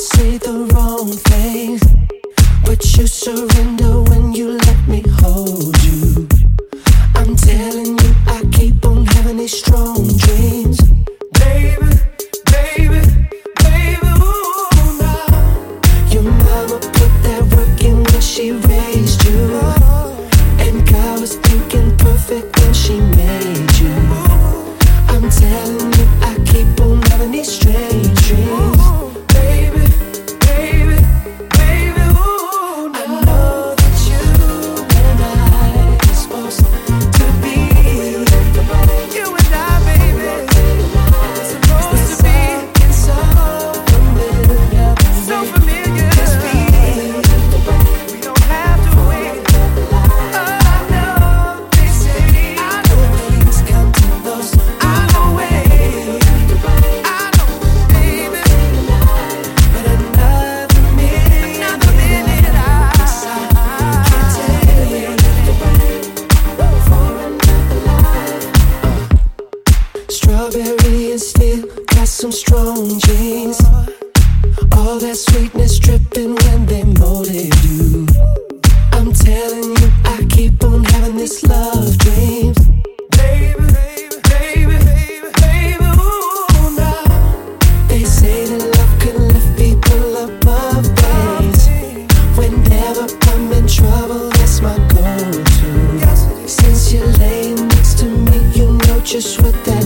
say the wrong things, but you surrender when you let some strong jeans. All that sweetness dripping when they molded you. I'm telling you, I keep on having this love dreams, Baby, baby, baby, baby, ooh, now. They say that love can lift people above things. Whenever I'm in trouble, that's my go to. Since you're laying next to me, you know just what that